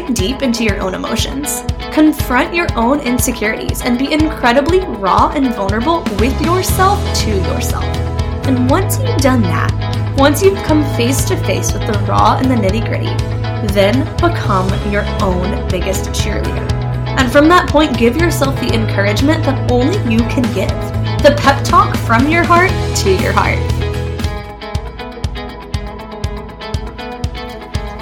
dig deep into your own emotions. Confront your own insecurities and be incredibly raw and vulnerable with yourself to yourself. And once you've done that, once you've come face to face with the raw and the nitty gritty, then become your own biggest cheerleader. And from that point, give yourself the encouragement that only you can give. The pep talk from your heart to your heart.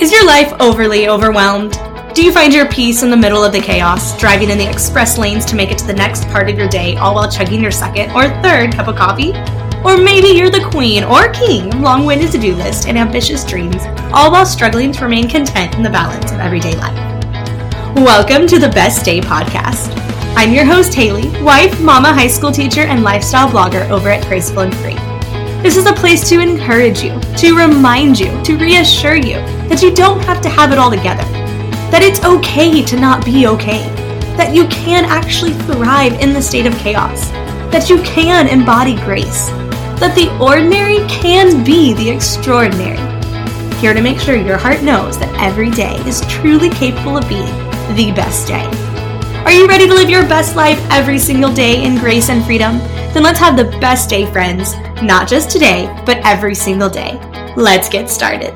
Is your life overly overwhelmed? Do you find your peace in the middle of the chaos, driving in the express lanes to make it to the next part of your day, all while chugging your second or third cup of coffee? Or maybe you're the queen or king, of long winded to do lists and ambitious dreams, all while struggling to remain content in the balance of everyday life. Welcome to the Best Day Podcast. I'm your host, Haley, wife, mama, high school teacher, and lifestyle blogger over at Graceful and Free. This is a place to encourage you, to remind you, to reassure you that you don't have to have it all together, that it's okay to not be okay, that you can actually thrive in the state of chaos, that you can embody grace, that the ordinary can be the extraordinary. Here to make sure your heart knows that every day is truly capable of being the best day. Are you ready to live your best life every single day in grace and freedom? Then let's have the best day, friends. Not just today, but every single day. Let's get started.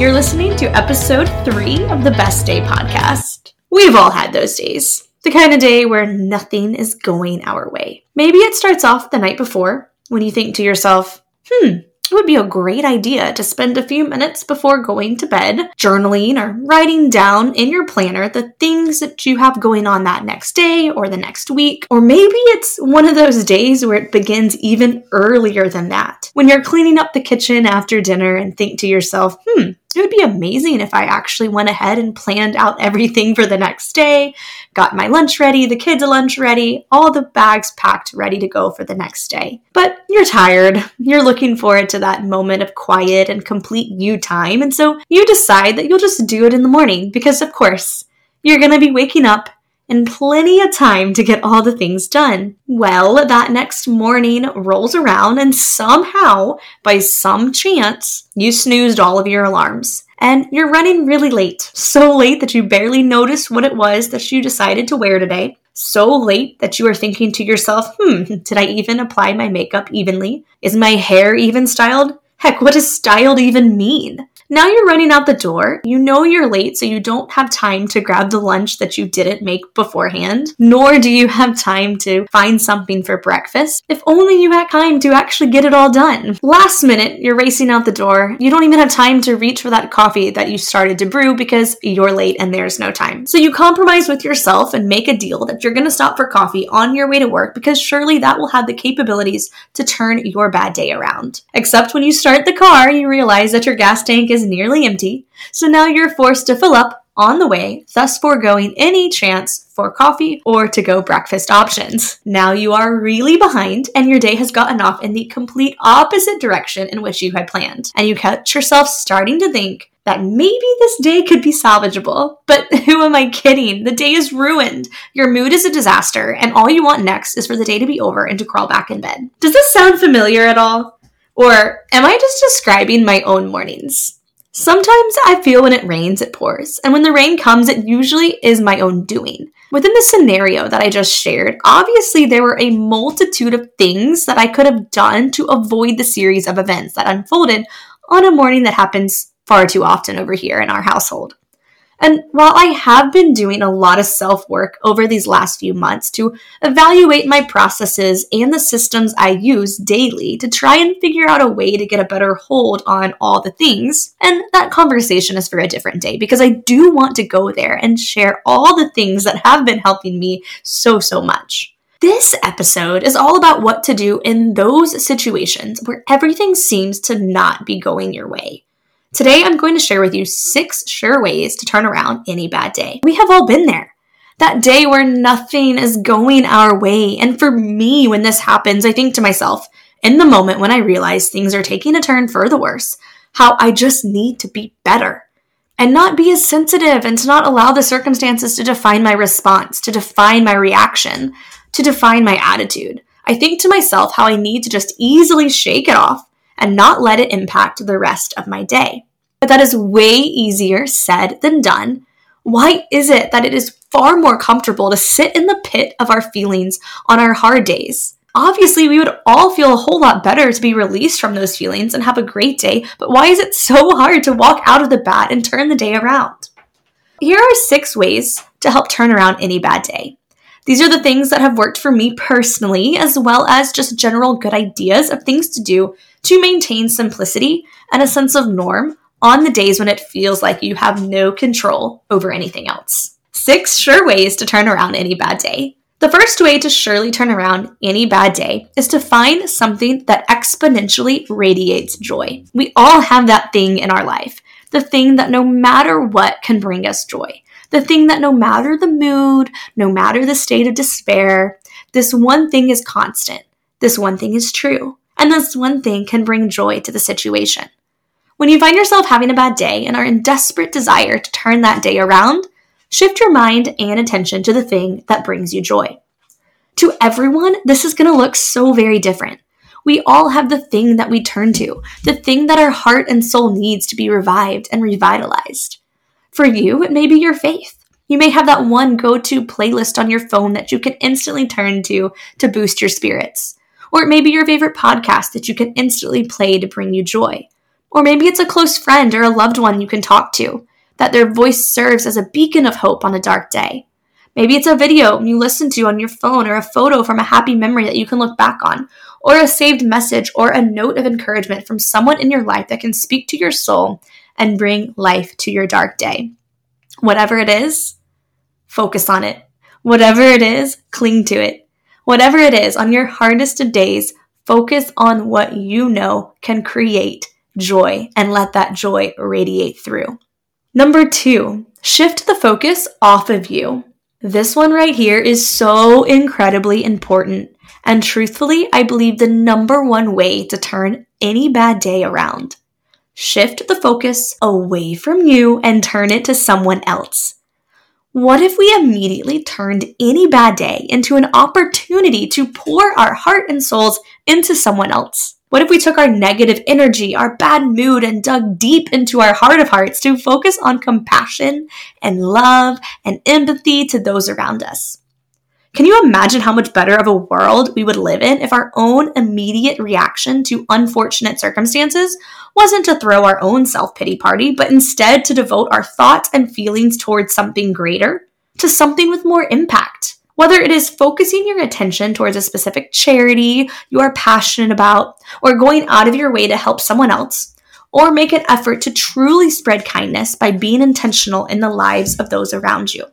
You're listening to episode three of the Best Day podcast. We've all had those days the kind of day where nothing is going our way. Maybe it starts off the night before when you think to yourself, hmm, it would be a great idea to spend a few minutes before going to bed journaling or writing down in your planner the things that you have going on that next day or the next week. Or maybe it's one of those days where it begins even earlier than that. When you're cleaning up the kitchen after dinner and think to yourself, hmm, it would be amazing if I actually went ahead and planned out everything for the next day, got my lunch ready, the kids' lunch ready, all the bags packed ready to go for the next day. But you're tired. You're looking forward to that moment of quiet and complete you time. And so you decide that you'll just do it in the morning because, of course, you're going to be waking up and plenty of time to get all the things done. Well, that next morning rolls around, and somehow, by some chance, you snoozed all of your alarms. And you're running really late. So late that you barely noticed what it was that you decided to wear today. So late that you are thinking to yourself, hmm, did I even apply my makeup evenly? Is my hair even styled? Heck, what does styled even mean? Now you're running out the door. You know you're late, so you don't have time to grab the lunch that you didn't make beforehand, nor do you have time to find something for breakfast. If only you had time to actually get it all done. Last minute, you're racing out the door. You don't even have time to reach for that coffee that you started to brew because you're late and there's no time. So you compromise with yourself and make a deal that you're going to stop for coffee on your way to work because surely that will have the capabilities to turn your bad day around. Except when you start the car, you realize that your gas tank is is nearly empty, so now you're forced to fill up on the way, thus foregoing any chance for coffee or to go breakfast options. Now you are really behind and your day has gotten off in the complete opposite direction in which you had planned. And you catch yourself starting to think that maybe this day could be salvageable. But who am I kidding? The day is ruined. Your mood is a disaster, and all you want next is for the day to be over and to crawl back in bed. Does this sound familiar at all? Or am I just describing my own mornings? Sometimes I feel when it rains, it pours, and when the rain comes, it usually is my own doing. Within the scenario that I just shared, obviously there were a multitude of things that I could have done to avoid the series of events that unfolded on a morning that happens far too often over here in our household. And while I have been doing a lot of self work over these last few months to evaluate my processes and the systems I use daily to try and figure out a way to get a better hold on all the things, and that conversation is for a different day because I do want to go there and share all the things that have been helping me so, so much. This episode is all about what to do in those situations where everything seems to not be going your way. Today, I'm going to share with you six sure ways to turn around any bad day. We have all been there. That day where nothing is going our way. And for me, when this happens, I think to myself, in the moment when I realize things are taking a turn for the worse, how I just need to be better and not be as sensitive and to not allow the circumstances to define my response, to define my reaction, to define my attitude. I think to myself how I need to just easily shake it off and not let it impact the rest of my day. But that is way easier said than done. Why is it that it is far more comfortable to sit in the pit of our feelings on our hard days? Obviously, we would all feel a whole lot better to be released from those feelings and have a great day, but why is it so hard to walk out of the bad and turn the day around? Here are six ways to help turn around any bad day. These are the things that have worked for me personally, as well as just general good ideas of things to do to maintain simplicity and a sense of norm on the days when it feels like you have no control over anything else. Six sure ways to turn around any bad day. The first way to surely turn around any bad day is to find something that exponentially radiates joy. We all have that thing in our life, the thing that no matter what can bring us joy, the thing that no matter the mood, no matter the state of despair, this one thing is constant, this one thing is true, and this one thing can bring joy to the situation. When you find yourself having a bad day and are in desperate desire to turn that day around, Shift your mind and attention to the thing that brings you joy. To everyone, this is going to look so very different. We all have the thing that we turn to, the thing that our heart and soul needs to be revived and revitalized. For you, it may be your faith. You may have that one go to playlist on your phone that you can instantly turn to to boost your spirits. Or it may be your favorite podcast that you can instantly play to bring you joy. Or maybe it's a close friend or a loved one you can talk to that their voice serves as a beacon of hope on a dark day. Maybe it's a video you listen to on your phone or a photo from a happy memory that you can look back on, or a saved message or a note of encouragement from someone in your life that can speak to your soul and bring life to your dark day. Whatever it is, focus on it. Whatever it is, cling to it. Whatever it is, on your hardest of days, focus on what you know can create joy and let that joy radiate through. Number two, shift the focus off of you. This one right here is so incredibly important. And truthfully, I believe the number one way to turn any bad day around. Shift the focus away from you and turn it to someone else. What if we immediately turned any bad day into an opportunity to pour our heart and souls into someone else? What if we took our negative energy, our bad mood, and dug deep into our heart of hearts to focus on compassion and love and empathy to those around us? Can you imagine how much better of a world we would live in if our own immediate reaction to unfortunate circumstances wasn't to throw our own self pity party, but instead to devote our thoughts and feelings towards something greater, to something with more impact? Whether it is focusing your attention towards a specific charity you are passionate about, or going out of your way to help someone else, or make an effort to truly spread kindness by being intentional in the lives of those around you.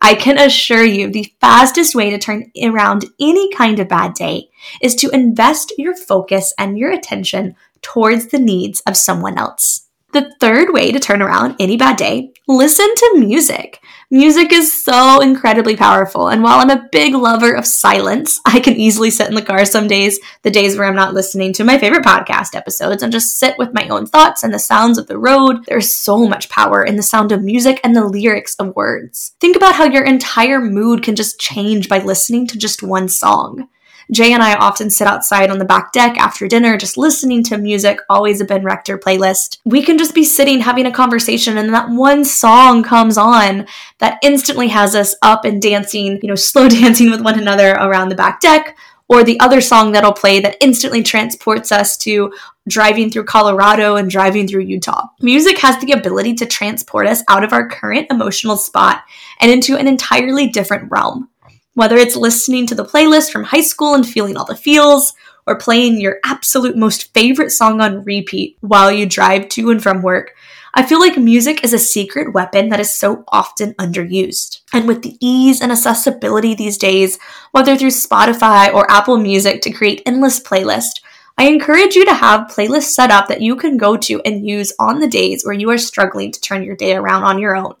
I can assure you the fastest way to turn around any kind of bad day is to invest your focus and your attention towards the needs of someone else. The third way to turn around any bad day, listen to music. Music is so incredibly powerful, and while I'm a big lover of silence, I can easily sit in the car some days, the days where I'm not listening to my favorite podcast episodes, and just sit with my own thoughts and the sounds of the road. There's so much power in the sound of music and the lyrics of words. Think about how your entire mood can just change by listening to just one song. Jay and I often sit outside on the back deck after dinner, just listening to music, always a Ben Rector playlist. We can just be sitting having a conversation, and that one song comes on that instantly has us up and dancing, you know, slow dancing with one another around the back deck. Or the other song that'll play that instantly transports us to driving through Colorado and driving through Utah. Music has the ability to transport us out of our current emotional spot and into an entirely different realm. Whether it's listening to the playlist from high school and feeling all the feels, or playing your absolute most favorite song on repeat while you drive to and from work, I feel like music is a secret weapon that is so often underused. And with the ease and accessibility these days, whether through Spotify or Apple Music to create endless playlists, I encourage you to have playlists set up that you can go to and use on the days where you are struggling to turn your day around on your own.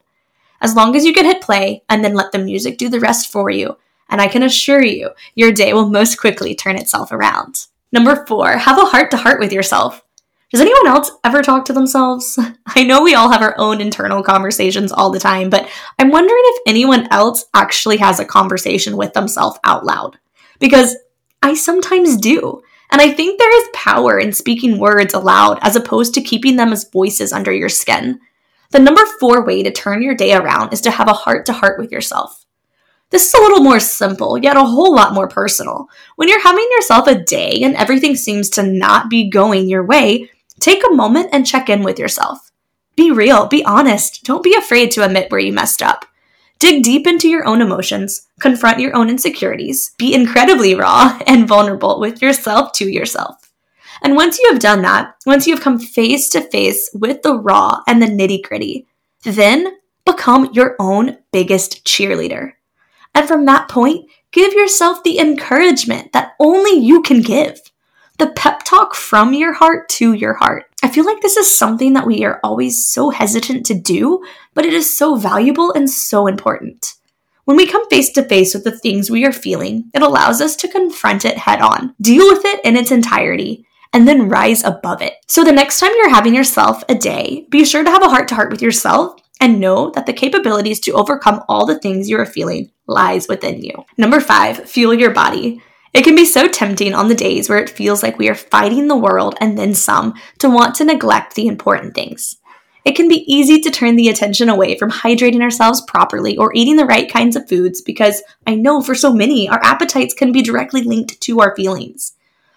As long as you can hit play and then let the music do the rest for you, and I can assure you, your day will most quickly turn itself around. Number four, have a heart to heart with yourself. Does anyone else ever talk to themselves? I know we all have our own internal conversations all the time, but I'm wondering if anyone else actually has a conversation with themselves out loud. Because I sometimes do. And I think there is power in speaking words aloud as opposed to keeping them as voices under your skin. The number four way to turn your day around is to have a heart to heart with yourself. This is a little more simple, yet a whole lot more personal. When you're having yourself a day and everything seems to not be going your way, take a moment and check in with yourself. Be real, be honest, don't be afraid to admit where you messed up. Dig deep into your own emotions, confront your own insecurities, be incredibly raw and vulnerable with yourself to yourself. And once you have done that, once you have come face to face with the raw and the nitty gritty, then become your own biggest cheerleader. And from that point, give yourself the encouragement that only you can give. The pep talk from your heart to your heart. I feel like this is something that we are always so hesitant to do, but it is so valuable and so important. When we come face to face with the things we are feeling, it allows us to confront it head on, deal with it in its entirety, and then rise above it. So the next time you're having yourself a day, be sure to have a heart to heart with yourself and know that the capabilities to overcome all the things you are feeling lies within you. Number five, fuel your body. It can be so tempting on the days where it feels like we are fighting the world and then some to want to neglect the important things. It can be easy to turn the attention away from hydrating ourselves properly or eating the right kinds of foods because I know for so many, our appetites can be directly linked to our feelings.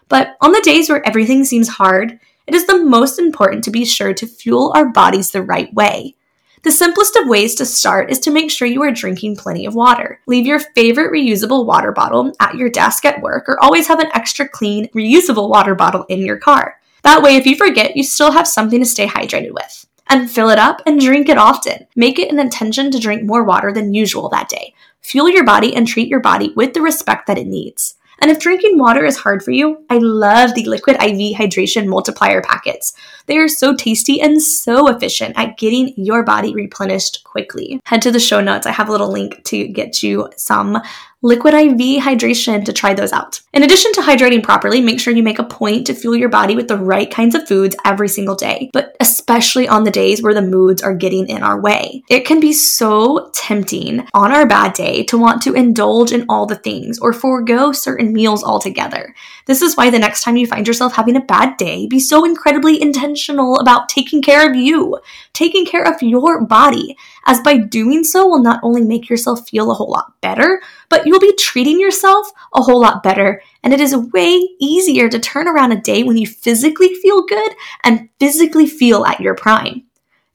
But on the days where everything seems hard, it is the most important to be sure to fuel our bodies the right way. The simplest of ways to start is to make sure you are drinking plenty of water. Leave your favorite reusable water bottle at your desk at work or always have an extra clean, reusable water bottle in your car. That way, if you forget, you still have something to stay hydrated with. And fill it up and drink it often. Make it an intention to drink more water than usual that day. Fuel your body and treat your body with the respect that it needs. And if drinking water is hard for you, I love the Liquid IV Hydration Multiplier packets. They are so tasty and so efficient at getting your body replenished quickly. Head to the show notes. I have a little link to get you some Liquid IV hydration to try those out. In addition to hydrating properly, make sure you make a point to fuel your body with the right kinds of foods every single day, but especially on the days where the moods are getting in our way. It can be so tempting on our bad day to want to indulge in all the things or forego certain meals altogether. This is why the next time you find yourself having a bad day, be so incredibly intentional about taking care of you, taking care of your body, as by doing so will not only make yourself feel a whole lot better, but you'll be treating yourself a whole lot better. And it is way easier to turn around a day when you physically feel good and physically feel at your prime.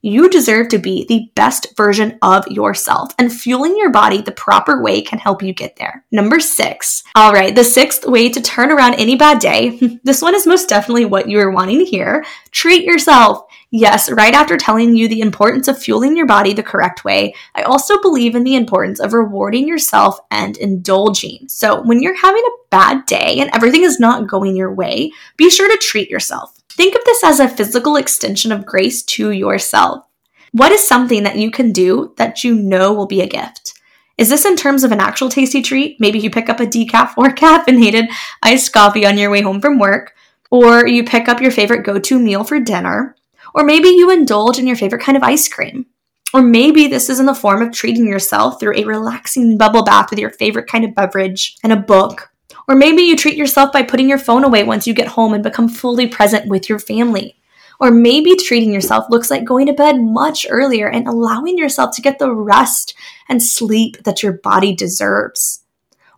You deserve to be the best version of yourself, and fueling your body the proper way can help you get there. Number six. All right, the sixth way to turn around any bad day. This one is most definitely what you are wanting to hear. Treat yourself. Yes, right after telling you the importance of fueling your body the correct way, I also believe in the importance of rewarding yourself and indulging. So, when you're having a bad day and everything is not going your way, be sure to treat yourself. Think of this as a physical extension of grace to yourself. What is something that you can do that you know will be a gift? Is this in terms of an actual tasty treat? Maybe you pick up a decaf or caffeinated iced coffee on your way home from work, or you pick up your favorite go to meal for dinner or maybe you indulge in your favorite kind of ice cream. Or maybe this is in the form of treating yourself through a relaxing bubble bath with your favorite kind of beverage and a book. Or maybe you treat yourself by putting your phone away once you get home and become fully present with your family. Or maybe treating yourself looks like going to bed much earlier and allowing yourself to get the rest and sleep that your body deserves.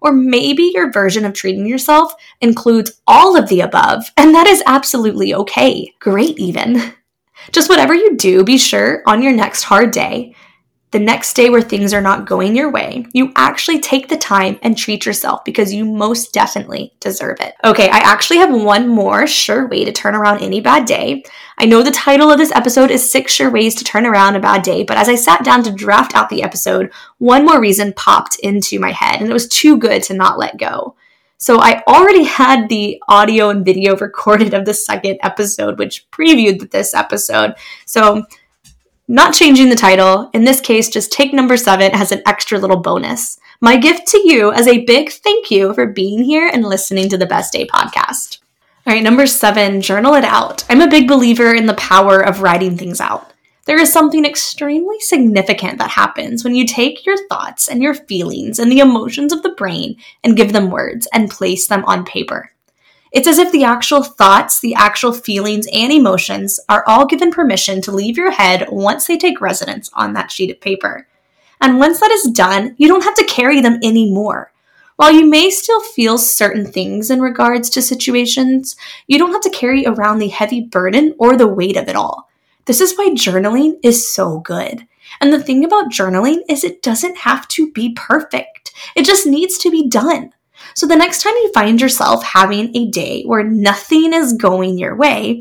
Or maybe your version of treating yourself includes all of the above, and that is absolutely okay. Great, even. Just whatever you do, be sure on your next hard day, the next day where things are not going your way, you actually take the time and treat yourself because you most definitely deserve it. Okay, I actually have one more sure way to turn around any bad day. I know the title of this episode is Six Sure Ways to Turn Around a Bad Day, but as I sat down to draft out the episode, one more reason popped into my head and it was too good to not let go. So I already had the audio and video recorded of the second episode, which previewed this episode. So not changing the title. In this case, just take number seven as an extra little bonus. My gift to you as a big thank you for being here and listening to the Best Day podcast. All right, number seven, journal it out. I'm a big believer in the power of writing things out. There is something extremely significant that happens when you take your thoughts and your feelings and the emotions of the brain and give them words and place them on paper. It's as if the actual thoughts, the actual feelings, and emotions are all given permission to leave your head once they take residence on that sheet of paper. And once that is done, you don't have to carry them anymore. While you may still feel certain things in regards to situations, you don't have to carry around the heavy burden or the weight of it all. This is why journaling is so good. And the thing about journaling is it doesn't have to be perfect. It just needs to be done. So the next time you find yourself having a day where nothing is going your way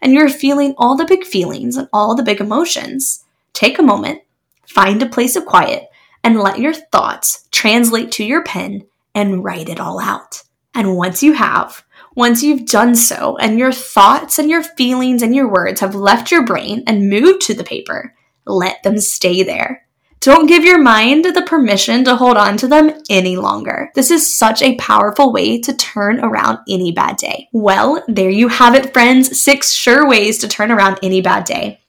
and you're feeling all the big feelings and all the big emotions, take a moment, find a place of quiet, and let your thoughts translate to your pen and write it all out. And once you have, once you've done so and your thoughts and your feelings and your words have left your brain and moved to the paper, let them stay there. Don't give your mind the permission to hold on to them any longer. This is such a powerful way to turn around any bad day. Well, there you have it, friends. Six sure ways to turn around any bad day.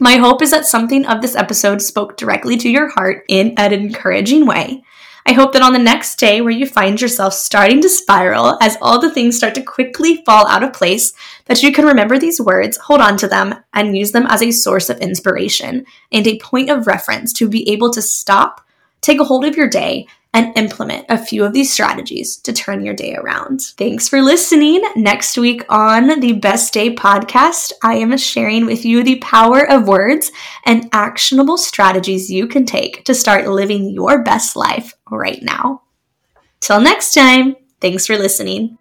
My hope is that something of this episode spoke directly to your heart in an encouraging way. I hope that on the next day where you find yourself starting to spiral as all the things start to quickly fall out of place, that you can remember these words, hold on to them, and use them as a source of inspiration and a point of reference to be able to stop, take a hold of your day, and implement a few of these strategies to turn your day around. Thanks for listening. Next week on the Best Day podcast, I am sharing with you the power of words and actionable strategies you can take to start living your best life right now. Till next time, thanks for listening.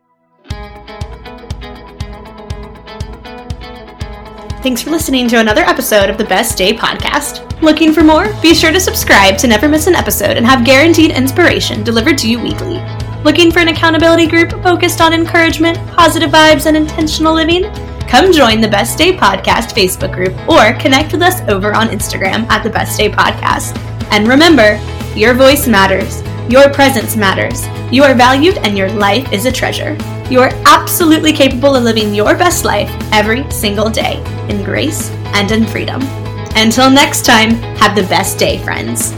Thanks for listening to another episode of the Best Day podcast. Looking for more? Be sure to subscribe to never miss an episode and have guaranteed inspiration delivered to you weekly. Looking for an accountability group focused on encouragement, positive vibes, and intentional living? Come join the Best Day Podcast Facebook group or connect with us over on Instagram at the Best Day Podcast. And remember, your voice matters, your presence matters, you are valued, and your life is a treasure. You are absolutely capable of living your best life every single day in grace and in freedom. Until next time, have the best day, friends.